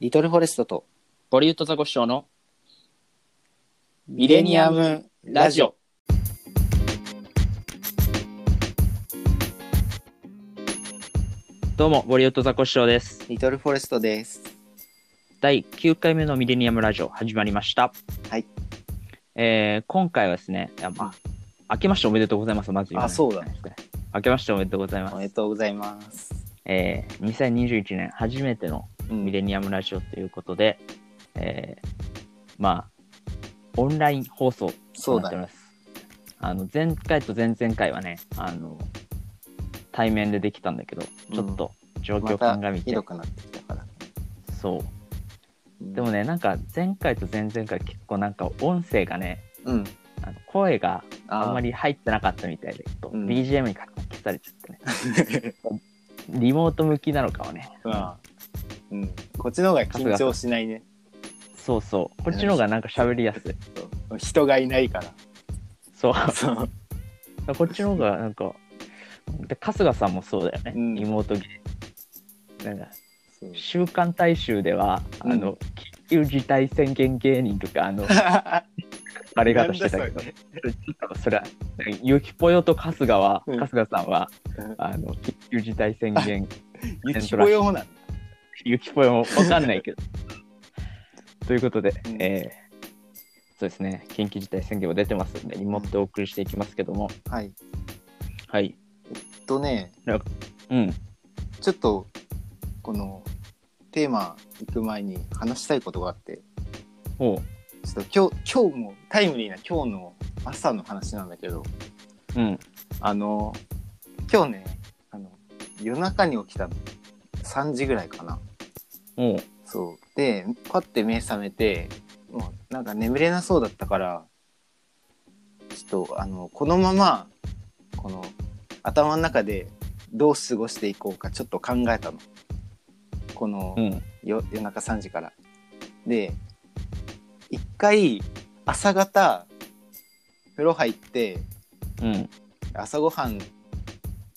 リトルフォレストとボリウッドザコシショウのミレニアムラジオ。どうも、ボリウッドザコシショウです。リトルフォレストです。第9回目のミレニアムラジオ始まりました。はい。えー、今回はですね、いやまあ、明けましておめでとうございます。まず言わないとそうだね。明けましておめでとうございます。おめでとうございます。えー、2021年初めてのうんミレニアムラジオということで、えー、まあ、オンライン放送。となっております。あの、前回と前々回はね、あの、対面でできたんだけど、ちょっと状況鑑みて、ひどくなってきたから。そう。でもね、なんか前回と前々回結構なんか音声がね、うん。あの声がああんまり入ってなかったみたいで、ちょっとうん BGM に消されちゃってね。リモート向きなのかもね。あうん。こっちの方が緊張しないね。そうそう。こっちの方がなんか喋りやすい。人がいないから。そう。そう。こっちの方がなんか、で春日さんもそうだよね。うんリモート芸。なんか、週刊大衆では、うんあの、緊急事態宣言芸人とか、あの、あれ方してたけど、それは、ゆきぽよと春日は、うん春日さんは、あの、緊急事態宣言、ゆきぽよもなんだ。ゆきぽよもわかんないけど。ということで、うんえーそうですね、緊急事態宣言も出てますんで、リモートでお送りしていきますけども、はい。はい。えっとね、うん。ちょっと、この、テーマ行く前に話したいことがあって、おう。ちょっと今日、今日もタイムリーな今日の朝の話なんだけど、うん。あの、今日ね、あの、夜中に起きたの。3時ぐらいかな。おう。そう。で、パッて目覚めて、もうなんか眠れなそうだったから、ちょっと、あの、このまま、この、頭の中でどう過ごしていこうかちょっと考えたの。この、うん。よ夜中3時から。で、一回、朝方、風呂入って、うん。朝ごはん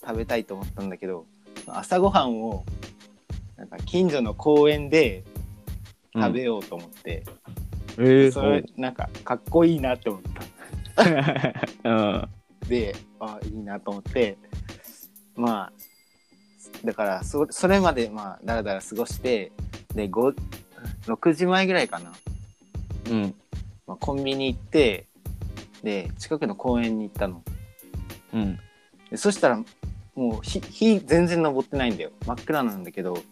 食べたいと思ったんだけど朝ごはんをなんか近所の公園で食べようと思って、えー、それなんかかっこいいなって思った。うん。であいいなと思って。まあだからそそれまでまあだらだら過ごしてで5 6時前ぐらいかな、うん。まあ、コンビニ行ってで近くの公園に行ったの。うん。でそしたらもう日日全然登ってないんだよ。真っ暗なんだけど。うん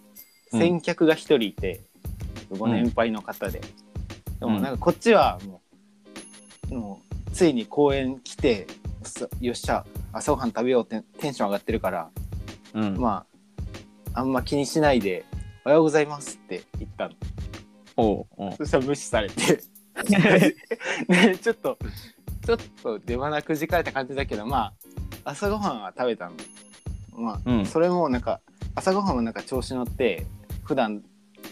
先客が一人いて、ご年配の方で、でもうんなんかこっちはもうもうついに公園来てそよっしゃ朝ごはん食べようってテンション上がってるから、うん。まああんま気にしないで「おはようございます」って言ったの。おう。そしたら無視されて ねちょっとちょっと出花くじかれた感じだけどまあ朝ごはんは食べたのまあ、うんそれもなんか朝ごはんもなんか調子乗って普段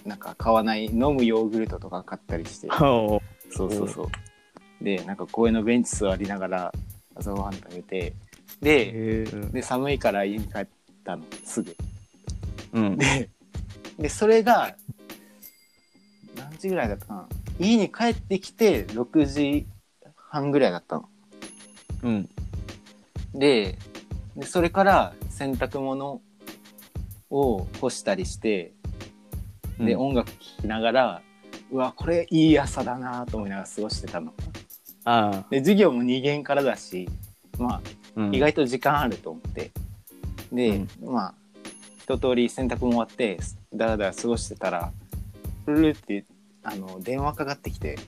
なんか買わない飲むヨーグルトとか買ったりして。そうそうそうでなんか公園のベンチ座りながら朝ごはん食べてでえー、で寒いから家に帰ったのすぐうん。ででそれが何時ぐらいだったかな家に帰ってきて6時半ぐらいだったの。うん。ででそれから洗濯物を干したりしてで、うん音楽聴きながらうわこれいい朝だなと思いながら過ごしてたの。あで授業も2限からだしまあ。うんあ意外と時間あると思ってで、まあ一通り洗濯も終わってだらだら過ごしてたらプルルってあの電話かかってきて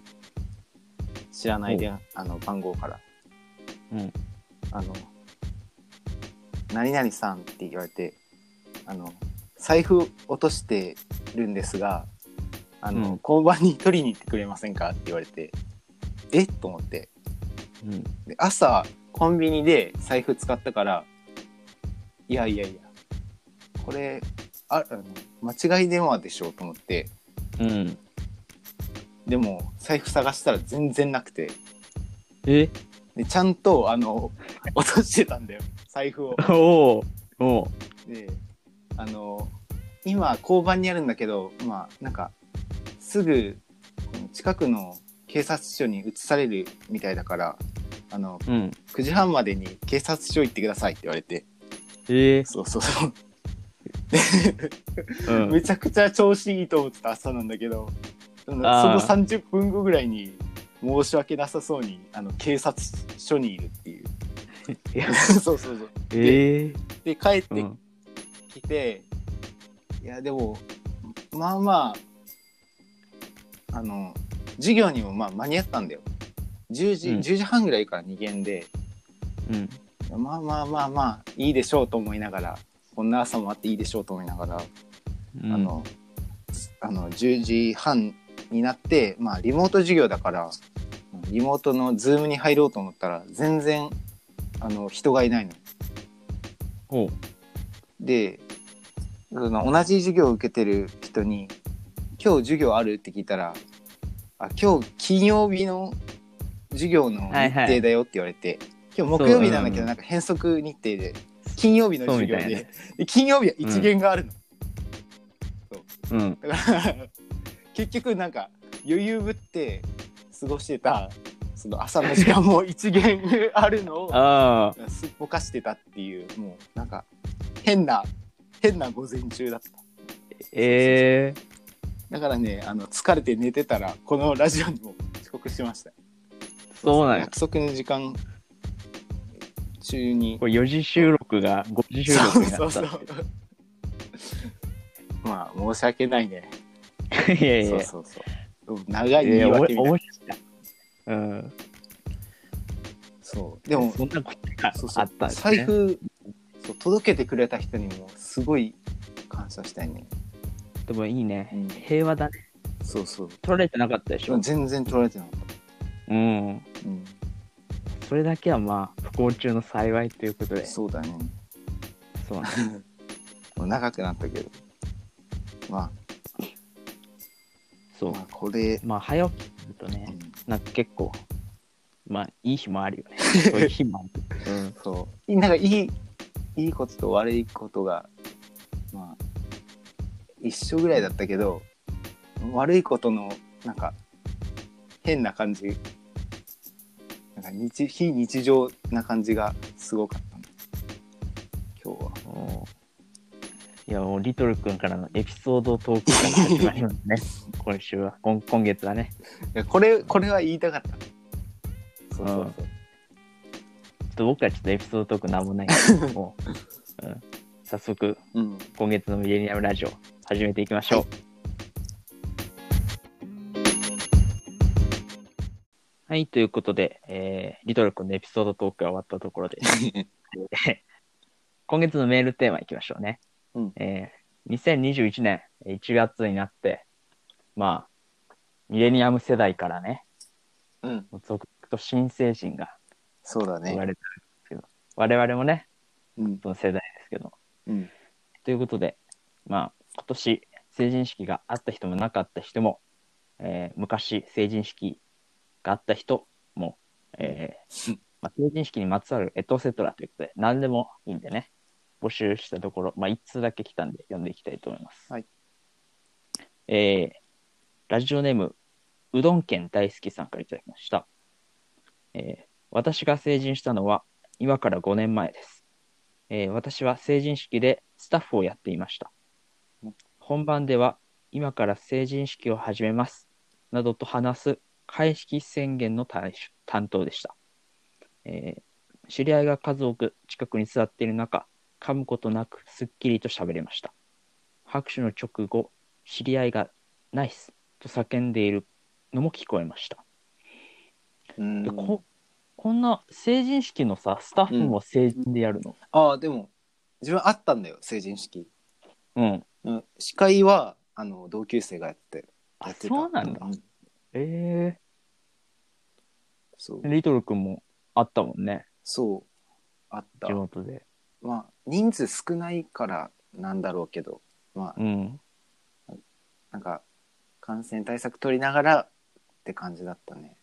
知らないであの番号からうん。あの「何々さん」って言われてあの財布落としてるんですがあの、うん交番に取りに行ってくれませんか？って言われてえ？っと思ってうん。で朝コンビニで財布使ったからいやいやいやこれあ間違い電話でしょうと思ってうん。でも財布探したら全然なくてえ？でちゃんとあの落としてたんだよ財布を。おう。おう。であの今交番にあるんだけどまあなんかすぐ近くの警察署に移されるみたいだからあのうん。9時半までに警察署行ってくださいって言われて。ええそうそうそう。うん。めちゃくちゃ調子いいと思ってた朝なんだけどそのあー。その30分後ぐらいに申し訳なさそうにあの警察署にいるっていう。そうそうそう。ええで帰ってうん。きて、いやでもまあまああの授業にもまあ間に合ったんだよ10時、うん10時半ぐらいから2限でうん。まあまあまあまあいいでしょうと思いながらこんな朝もあっていいでしょうと思いながら、うんあのあの10時半になってまあリモート授業だからリモートのズームに入ろうと思ったら全然あの人がいないの。でその同じ授業を受けてる人に「今日授業ある?」って聞いたら「あ今日金曜日の授業の日程だよ」って言われて、今日木曜日なんだけどなんか変則日程で金曜日の授業で,、で金曜日は一限があるの、うん。だから結局なんか余裕ぶって過ごしてたその朝の時間も一限あるのを。すっぽかしてたっていうもうなんか変な変な午前中だった。ええだからねあの疲れて寝てたらこのラジオにも遅刻しましたそうなんや。約束の時間中に。これ4時収録が5時収録になった。そうまあ申し訳ないね。いやいや。そうそうそう。長いいやおも言い訳みたいな。面白い。うん。そう。でもそんなことがそうそうあったんですね。財布届けてくれた人にもすごい感謝したいねでもいいね。うん平和だね。そうそう取られてなかったでしょ。全然取られてなかったうん。うんそれだけはまあ、不幸中の幸いということで。そうだねそうね。もう長くなったけどまそうあま。あこれ、まあ、早起きするとね、うんなんか結構、まあ、いい日もあるよね。そういう日もある。うん。そうなんかいいいいことと悪いことがまあ一緒ぐらいだったけど悪いことのなんか変な感じなんか日非日常な感じがすごかったね今日は。おいや、もう、リトル君からのエピソードトークから始まりますね。今週は、今今月はね。いやこれこれは言いたかった。そうそうそう、ちょっと僕はちょっとエピソードトークなんもないんですけども、うん、早速、うん。今月のミレニアムラジオ、始めていきましょう。はい、ということで、えーリトル君のエピソードトークが終わったところで、今月のメールテーマいきましょうね。うん。えー2021年1月になって、まあ、ミレニアム世代からね、うん。続々と新成人がそうだね言われてるんですけど、我々もね、うんその世代ですけど、うんということで、まあ、今年成人式があった人もなかった人も、えー昔成人式があった人も、えーまあ、成人式にまつわるエトセトラということで、何でもいいんでね、募集したところ、まあ、1通だけ来たんで読んでいきたいと思います。はい。えーラジオネーム、うどん県大好きさんからいただきました。えー私が成人したのは今から5年前です。えー私は成人式でスタッフをやっていましたうん。本番では今から成人式を始めますなどと話す開式宣言の担担当でした、えー知り合いが数多く近くに座っている中、噛むことなくすっきりと喋れました。拍手の直後、知り合いがナイスと叫んでいるのも聞こえました。うんでここんな成人式のさ、スタッフも成人でやるの？ああでも自分あったんだよ成人式、うん。うん、司会はあの同級生がやってやあ、ってたそうなんだ。えそうー、リトル君もあったもんね、そうあった地元で。まあ人数少ないからなんだろうけどまあうん。なんか感染対策取りながらって感じだったね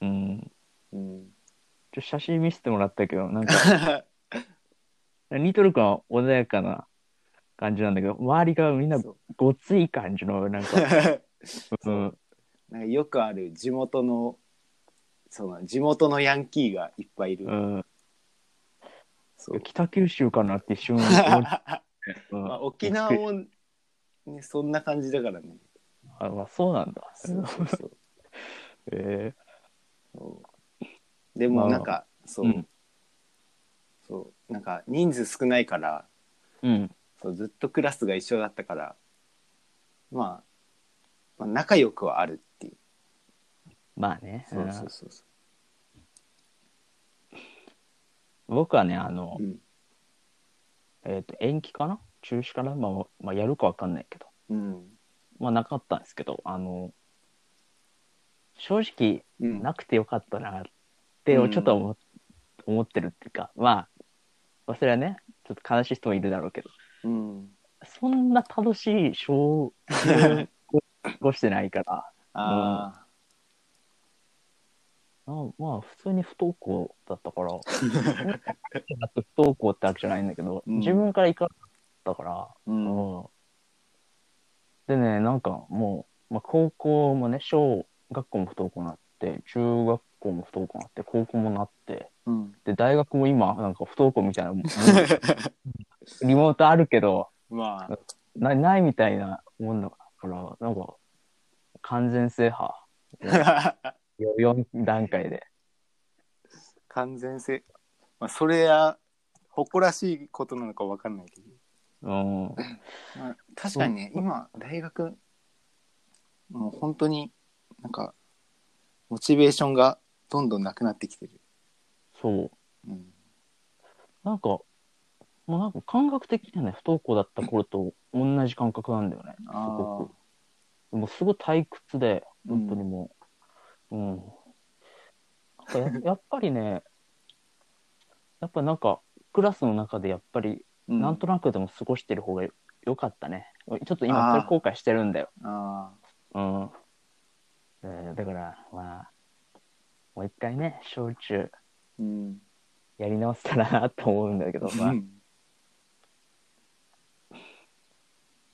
うん。うん。ちょ写真見せてもらったけど、なんか、リトル君は穏やかな感じなんだけど、周りがみんなそう。ごつい感じの、なんか、うん。なんかよくある地元のその地元のヤンキーがいっぱいいる、うん。そう。北九州かなって一瞬思っ うん。まあ、沖縄も、ね、そんな感じだからね。あ、まあ、そうなんだ。そうそうそう。えそうでもなんか、そう、うん。そう。なんか人数少ないからえうん。そうずっとクラスが一緒だったから、まあ、まあ仲良くはあるっていう。まあね。そうそうそうそう。ん僕はね、あのう、、うん。えっ、と、延期かな？中止かな？まあ、まあ、やるかわかんないけど。うん。まあ、なかったんですけど、あの、正直、うん。なくてよかったなって、うん。ちょっと思,、思ってるっていうか、まあ、まあそれはね、ちょっと悲しい人もいるだろうけど、うん。そんな楽しい小過ごしてないから、ああまあ、普通に不登校だったから、不登校ってわけじゃないんだけど、うん。自分から行かなかったから、あうん。うん。でね、なんかもう、まあ、高校もね、小学校も不登校になって、中学校も不登校になって、高校もなって、うんで、大学も今、なんか不登校みたいなもん、リモートあるけど、まあなないみたいなもんだから、なんか、完全制覇、4段階で。完全性まあそれや誇らしいことなのかわかんないけど、うん。まあ、確かにね今大学もう本当になんかモチベーションがどんどんなくなってきてる、そう。うん、なんか、もうなんか感覚的にはね、不登校だった頃と同じ感覚なんだよね。すごく。もうすごい退屈で、本当にもう。うん。なんかや やっぱりね、やっぱなんか、クラスの中でやっぱり、うんなんとなくでも過ごしてる方がよよかったね。ちょっと今、それ後悔してるんだよ。あうん。えーだから、まあ、もう一回ね、小中ーうん。やり直せたらなと思うんだけど、まあう、ん。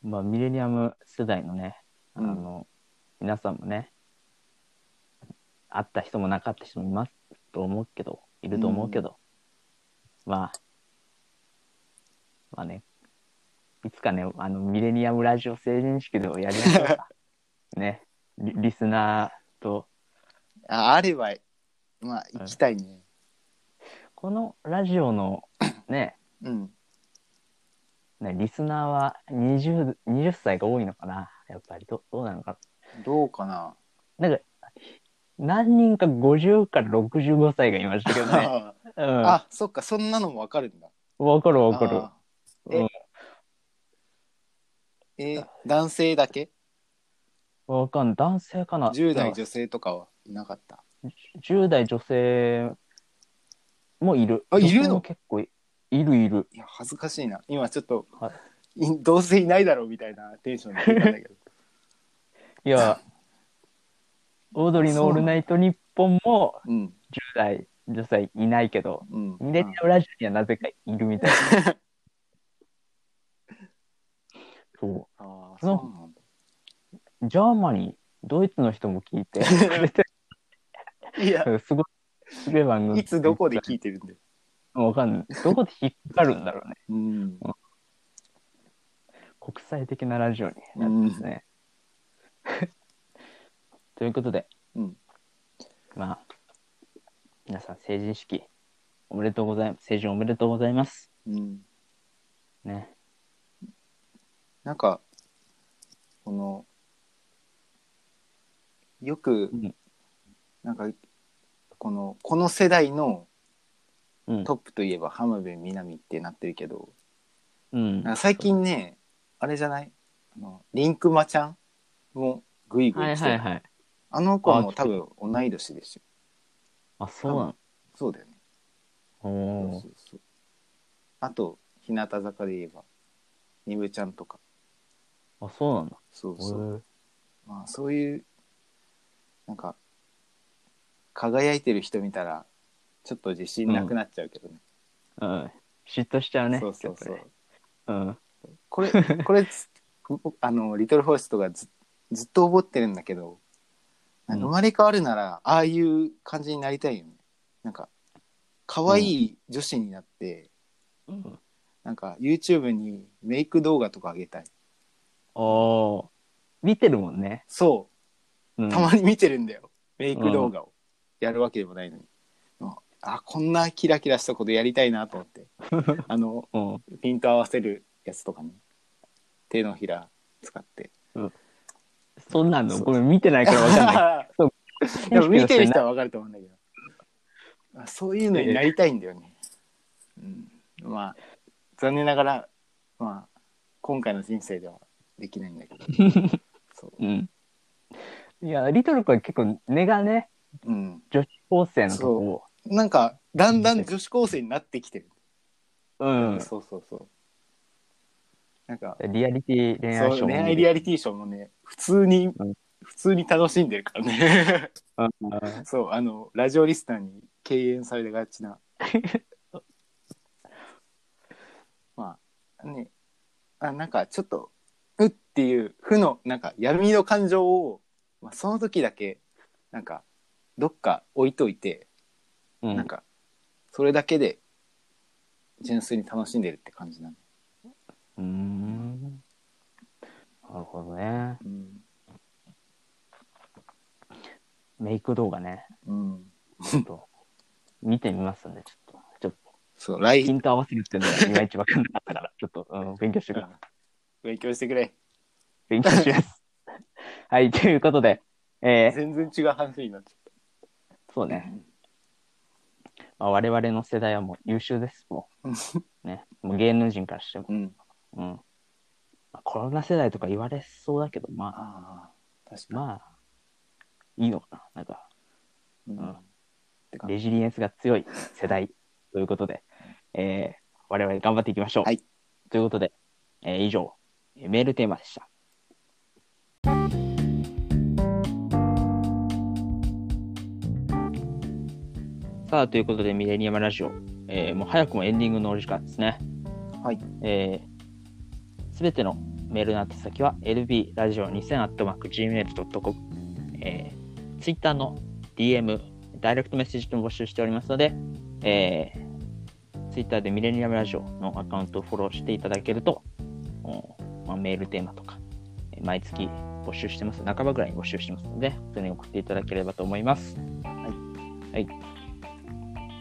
まあ、ミレニアム世代のね、あうん。の、皆さんもね、会った人もなかった人もいますと思うけど、いると思うけど、まあ、まあね、いつかね、あの、ミレニアムラジオ成人式でもやりましょうか。ね、リリスナーと、ああればまあ行きたいね。このラジオの ね、うん。ねリスナーは 20, 20歳が多いのかな？やっぱり。どどうなのか？どうかな？ななんか何人か50から65歳がいましたけどね。うん、あそっか。そんなのもわかるんだ。わかるわかる。あー。うん。ええ男性だけ？わかんない。男性かな。10代うん女性とかはいなかった？10代女性もいる。あいるの？女性も結構いいるいる。いや恥ずかしいな。今ちょっと、、はい。どうせいないだろうみたいなテンションで聞いたんだけど。いや、オードリーのオールナイトニッポンもう。ん。10代女性いないけど、うん。ミレニアムラジオにはなぜかいるみたいな。そああそうなんだ。う。 Germany、ドイツの人も聞いて くれて、いやすごい、すごい番組。いつどこで聞いてるんだよわかんない。どこで引っかかるんだろうね。うん国際的なラジオになってますね。ということで、うんまあ、皆さん成人式おめでとうございます。成人おめでとうございます。うんね。なんかこのよく、うんなんかこのこの世代のうん。トップといえば浜辺美波ってなってるけど、うん。なんか最近ねあれじゃない？あのリンクマちゃんもグイグはいイ来てる、はいはい。あの子もあ多分同い年ですよ。あ、そうなのそうだよね。おー。そうそうそう。あと日向坂で言えばにぶちゃんとか。あ、そうなんだ。そうそう。へー。まあそういうなんか輝いてる人見たらちょっと自信なくなっちゃうけどね、うん。嫉妬しちゃうね。そうそうそううん。これ これつあのリトルホーストがずずっと思ってるんだけど、生まれ変わるなら、ああいう感じになりたいよね。なんか、可愛い女子になって、うん。なんか YouTube にメイク動画とかあげたい。おー見てるもんね。そうう、んたまに見てるんだよ。メイク動画を。やるわけでもないのに。あ、こんなキラキラしたことやりたいなと思って。あの、うん。ピント合わせるやつとかね。手のひら使って。そんなのごめん、見てないからわかんない。そうでも見てる人はわかると思うんだけど。あそういうのになりたいんだよね。うん、まあ、残念ながら、まあ、今回の人生ではできないんだけど。そう。うん。いや、リトル君は結構根がね、うん。女子高生のとこを。なんか、だんだん女子高生になってきてる。うん。そうそうそう。なんか、リアリティ恋愛シそう恋ョーも見る愛リアリティショーもね、普通に、うん普通に楽しんでるからね。うんそう、あの、ラジオリスナーに敬遠されがちな。まあ、ね、あ、なんかちょっと、うっていう負の、なんか闇の感情を、まあ、その時だけ、なんか、どっか置いといて、うんなんか、それだけで、純粋に楽しんでるって感じなの。うーん。なるほどね。うん。メイク動画ね。うん。ちょっと、見てみますんで、ちょっと、ちょっと、そう、来ピ、ント合わせるっていうのがいまいちわかんなかったから、ちょっと、うん、勉強してください。勉強してくれ。勉強します。はい、ということで、えー、全然違う話になっちゃっそうた。ね、まあ、我々の世代はもう優秀です、もう。ね、もう芸能人からしても。うん。うん。まあ、コロナ世代とか言われそうだけど、まあ、ああ、確かに。まあ、いいのかな。なんか、うんうんレジリエンスが強い世代 ということで、えー、我々頑張っていきましょう。はいということで、えー以上、えーメールテーマでした。さあ、ということで、ミレニアムラジオ、えーもう早くもエンディングのお時間ですね。はい。えすべてのメールの宛先は lbradio2000-gmail.com、えー、Twitter の DM、ダイレクトメッセージでも募集しておりますので、えー、Twitter でミレニアムラジオのアカウントをフォローしていただけると、おまあ、メールテーマとか、えー毎月募集してます。半ばぐらいに募集してますので、それに送っていただければと思います。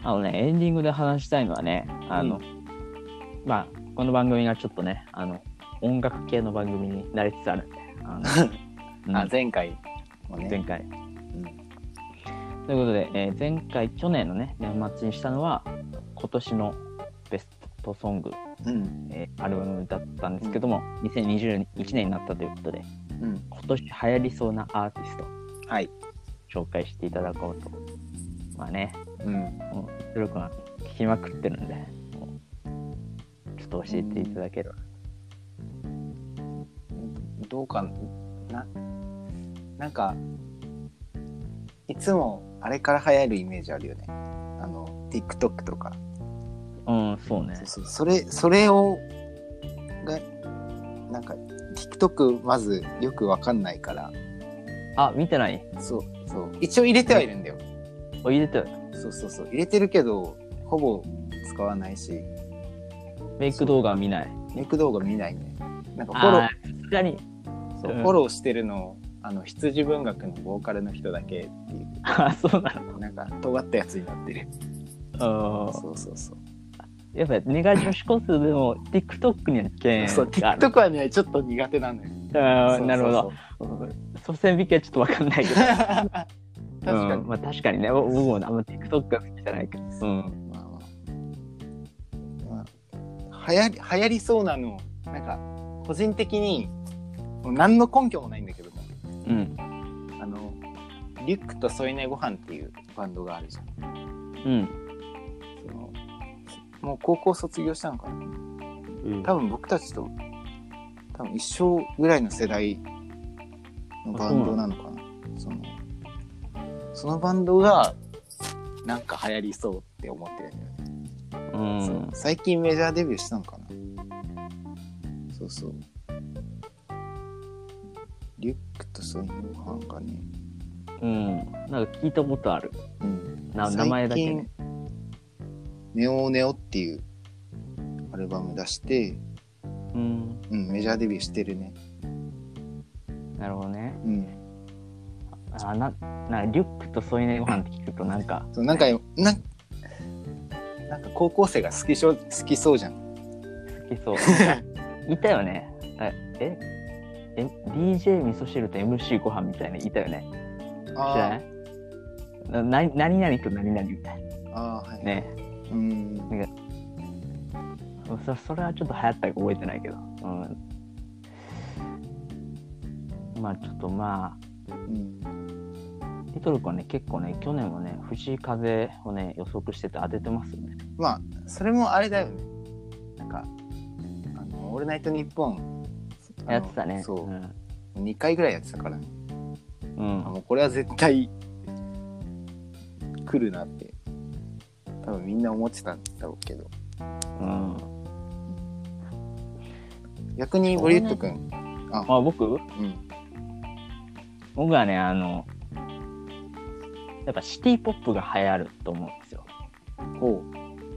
あのね、エンディングで話したいのはね、あの、うまあ、この番組がちょっとね、あの、音楽系の番組になりつつあるんで、あの うんあ、前回もね。前回。うんということで、えー前回、去年のね、年末にしたのは、今年のベストソング、うん。えーアルバムだったんですけども、2021年になったということで、うん。今年流行りそうなアーティスト、はい。紹介していただこうと。まあね、うん。もう、ルル君は聞きまくってるんで、ちょっと教えていただければ。どうかな？なんか、いつもあれから流行るイメージあるよね。あの、TikTok とか。うん、そうねそう。それ、それを、が、なんか、TikTok まずよくわかんないから、あ、見てない？そう、そう。一応入れてはいるんだよ。お入れてる。そうそうそう。入れてるけど、ほぼ使わないし、メイク動画は見ない。メイク動画見ないね。なんかフォローあ、ーに。そううんフォローしてるのあの羊文学のボーカルの人だけっていうあ、そうなの。なんか尖ったやつになってるうんそうそうそうやっぱネガ女子高生でも TikTok には懸そう。TikTok はねちょっと苦手なのよあーそうなるほど。そう線引きはちょっとわかんないけど。確かに、うん。まあ確かにね、僕もあんま TikTok が好きじゃないけど。うん。まあまあ。まあ、流行り流行りそうなのなんか個人的にもう何の根拠もないんだけども。うん。あのリュックと添い寝ご飯っていうバンドがあるじゃん。うん。そのもう高校卒業したのかな。うん。多分僕たちと多分一緒ぐらいの世代のバンドなのかな。そのそのバンドがなんか流行りそうって思ってるんだよね、うん最近メジャーデビューしたのかなそうそうリュックとそういうご飯がね。うん。なんか聞いたことある。うん。な名前だけね。ネオネオっていうアルバム出して、うん。うん、メジャーデビューしてるね。なるほどね。うん。あな、なリュックと添い寝ご飯って聞くとなんか、そうなんか、なんなんか高校生が好きそう好きそうじゃん。好きそう。いたよね。あええ ?DJ 味噌汁と MC ご飯みたいないたよね。知らない？なな何々と何々みたいああー、はい。な。ね。うん。そそれはちょっと流行ったか覚えてないけど。うん。まあちょっとまうん。トル君はね、結構ね、去年もね、藤井風をね、予測してて当ててますよね。まあ、それもあれだよね。なんか、あの、オールナイトニッポン。やってたね。そうう。ん。2回ぐらいやってたからね。うんあもうこれは絶対来るなって多分みんな思ってたんだろうけどうん。逆にボリュット君あ、僕？うん僕はね、あの、やっぱシティポップが流行ると思うんですよ。ほ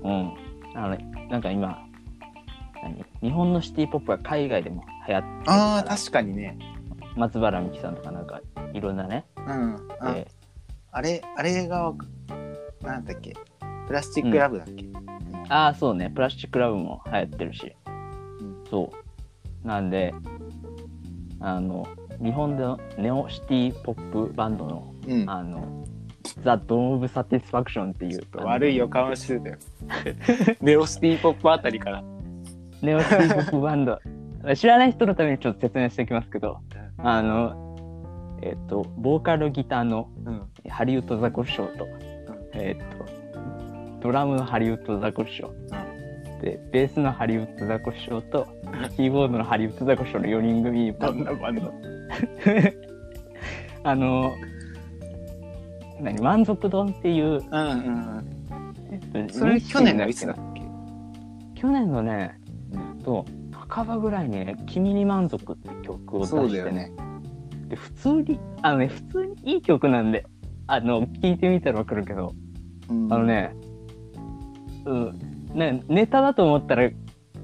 うん。あの、なんか今、何？日本のシティポップが海外でも流行ってるああ確かにね松原美樹さんとかなんかいろんなね。うんあであれあれがなんだっけ？プラスチックラブだっけ、ああ、そうね。プラスチックラブも流行ってるし。うんそう。なんで、あの、日本でのネオシティポップバンドの、うんあの、ザ・ドーム・オブ・サティスファクションっていう悪い予感はしてたよ。ネオシティポップあたりから。ネオシティポップバンド。知らない人のためにちょっと説明しておきますけど、あの、えっ、と、ボーカルギターのうん。ハリウッドザコシショウと、えっ、と、ドラムのハリウッドザコシショウ、で、ベースのハリウッドザコシショウと、キーボードのハリウッドザコシショウの4人組バどんなバンド？あの、何満足丼っていう、うんうんうん。えっとそれ去年のいつだ日っけ？清去年のね、うん。と半ばぐらいにね「君に満足」って曲を出して。ね。で普通にあのね普通にいい曲なんであの聞いてみたらわかるけど、うん。あのねうんねネタだと思ったら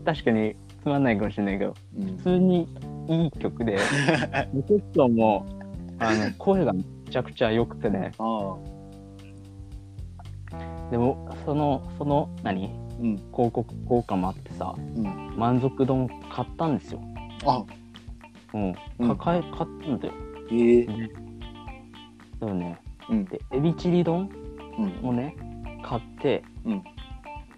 確かにつまんないかもしれないけどうん。普通にいい曲で 結構もうあの声がめちゃくちゃ良くてね。あでもそのその何？あうん。広告効果もあってさうん。満足丼買ったんですよ。あ。うん、うん。抱え買ったんだよ。ええ。でもねうん。でエビチリ丼うん。をね買って、うん。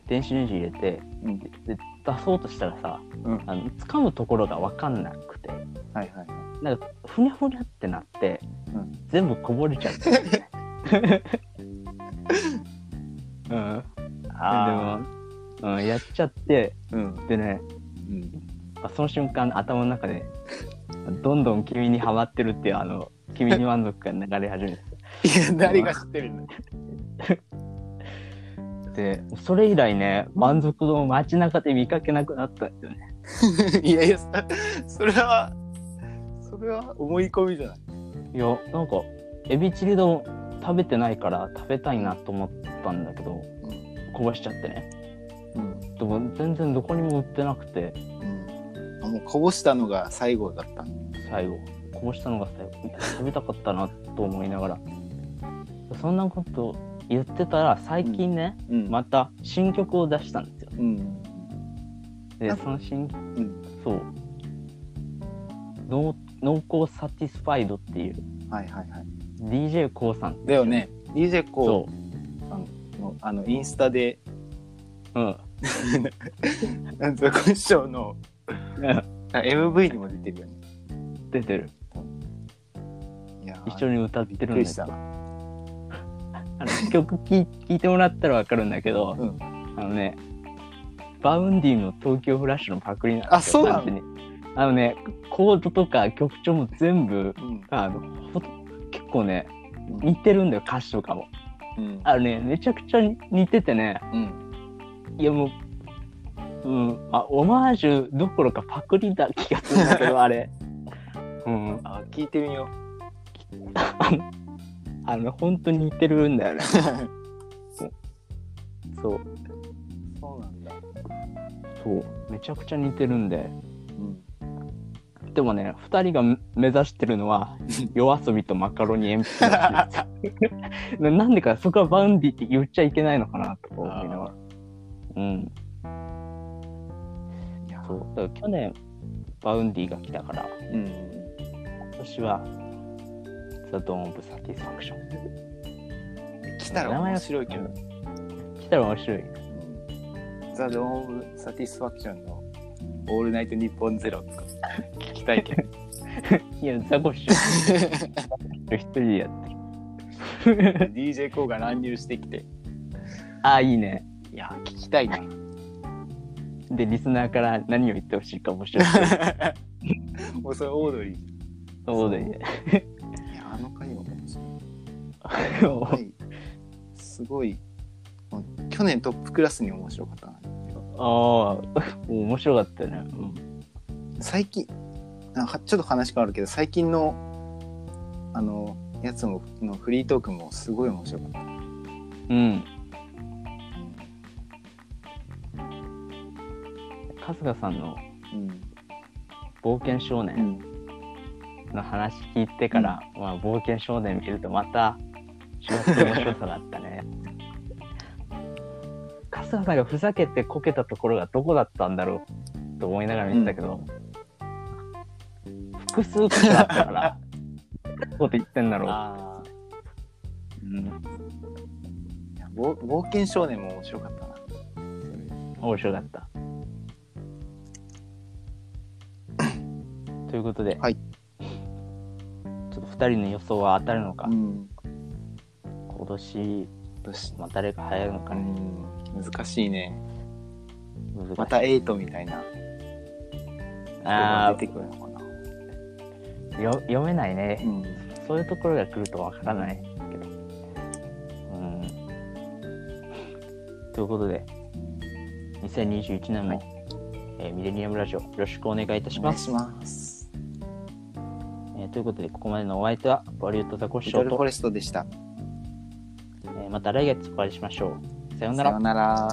電子レンジ入れてうん。でで出そうとしたらさうん。あの掴むところが分かんなくて。はいはいはいなんかふにゃふにゃってなって、うん全部こぼれちゃってるんだよね。うん、あでも、うん、やっちゃってあうん。でねうん。その瞬間頭の中でどんどん君にハマってるっていうあの君に満足が流れ始めて。いや誰が知ってるんだ でそれ以来ね満足度を街中で見かけなくなったんですよね。いやいやそそれはそれは。思い込みじゃない？いやなんかエビチリ丼食べてないから食べたいなと思ったんだけど、こぼしちゃってね。うん。でも全然どこにも売ってなくて。うん。あもうこぼしたのが最後だった最後。こぼしたのが最後。食べたかったなと思いながら。そんなこと言ってたら最近ね、うん。また新曲を出したんですよ。うん。あでその新うん。そう。濃濃厚サティスファイドっていうはいはいはい。d j k o さんだよね。DJ こそう。のあのインスタで。ううん。なんとか師匠の。あ MV にも出てるよね。出てる。いや一緒に歌ってるんだけどくりしたあの曲聴い聞いてもらったらわかるんだけど、うん。あのねバウンディの東京フラッシュのパクリなんですよ。あそうなの？あのねコードとか曲調も全部うんあのほと結構ねうん似てるんだよ歌詞とかもうんあのねめちゃくちゃ似ててねうんいやもううんあオマージュどころかパクリだ気がするんだけど あれうん。あ聞いてみよあの、本当に似てるんだよね。う そう。そうなんだそう。めちゃくちゃ似てるんで。うんでもね、二人が目指してるのは、 YOASOBI とマカロニえんぴつらしいですななんでか、そこは Vaundy って言っちゃいけないのかなとか思いながら。うん。そう。だから去年、 Vaundy が来たから、うん今年は、 The Dawn of Satisfaction。来たら面白いけど来たら面白い。ザ・ドーン・オブ・サティスファクションの「オールナイト・ニッポンゼロとか 聞きたいけど いや、ザコシ一人でやってる。DJ コーが乱入してきてああ、いいね。いや聞きたいねで、リスナーから何を言ってほしいか面白い。もうそれオードリーそうだよね。いやあの回も面白いはいすごい去年トップクラスに面白かったなああ、面白かったよね。最近あはちょっと話変わるけど最近のあのやつものフリートークもすごい面白かった。うん。春日さんの冒険少う年ん。の話聞いてから、まあ、冒険少年見るとまた違った面白さがあったね。春日さんがふざけてこけたところがどこだったんだろうと思いながら見てたけど、複数箇所あったから、どこと言ってんだろう。あうん、ーいや冒冒険少年も面白かったな。面白かった。ということで、はい。ちょっと2人の予想は当たるのか、ん。今年、まあ、誰が流行るのかうね、ん。難しいね。またエイトみたいな。あ出てくるのかよ読めないね、うんそういうところが来るとわからないけど。うん。ということで、2021年も、えーミレニアムラジオよろしくお願いいたします。しえーということで、ここまでのお相手は、バリュートザコシショウとフォ、レストでしたえーまた来月お会いしましょう。さようならさよ。うなら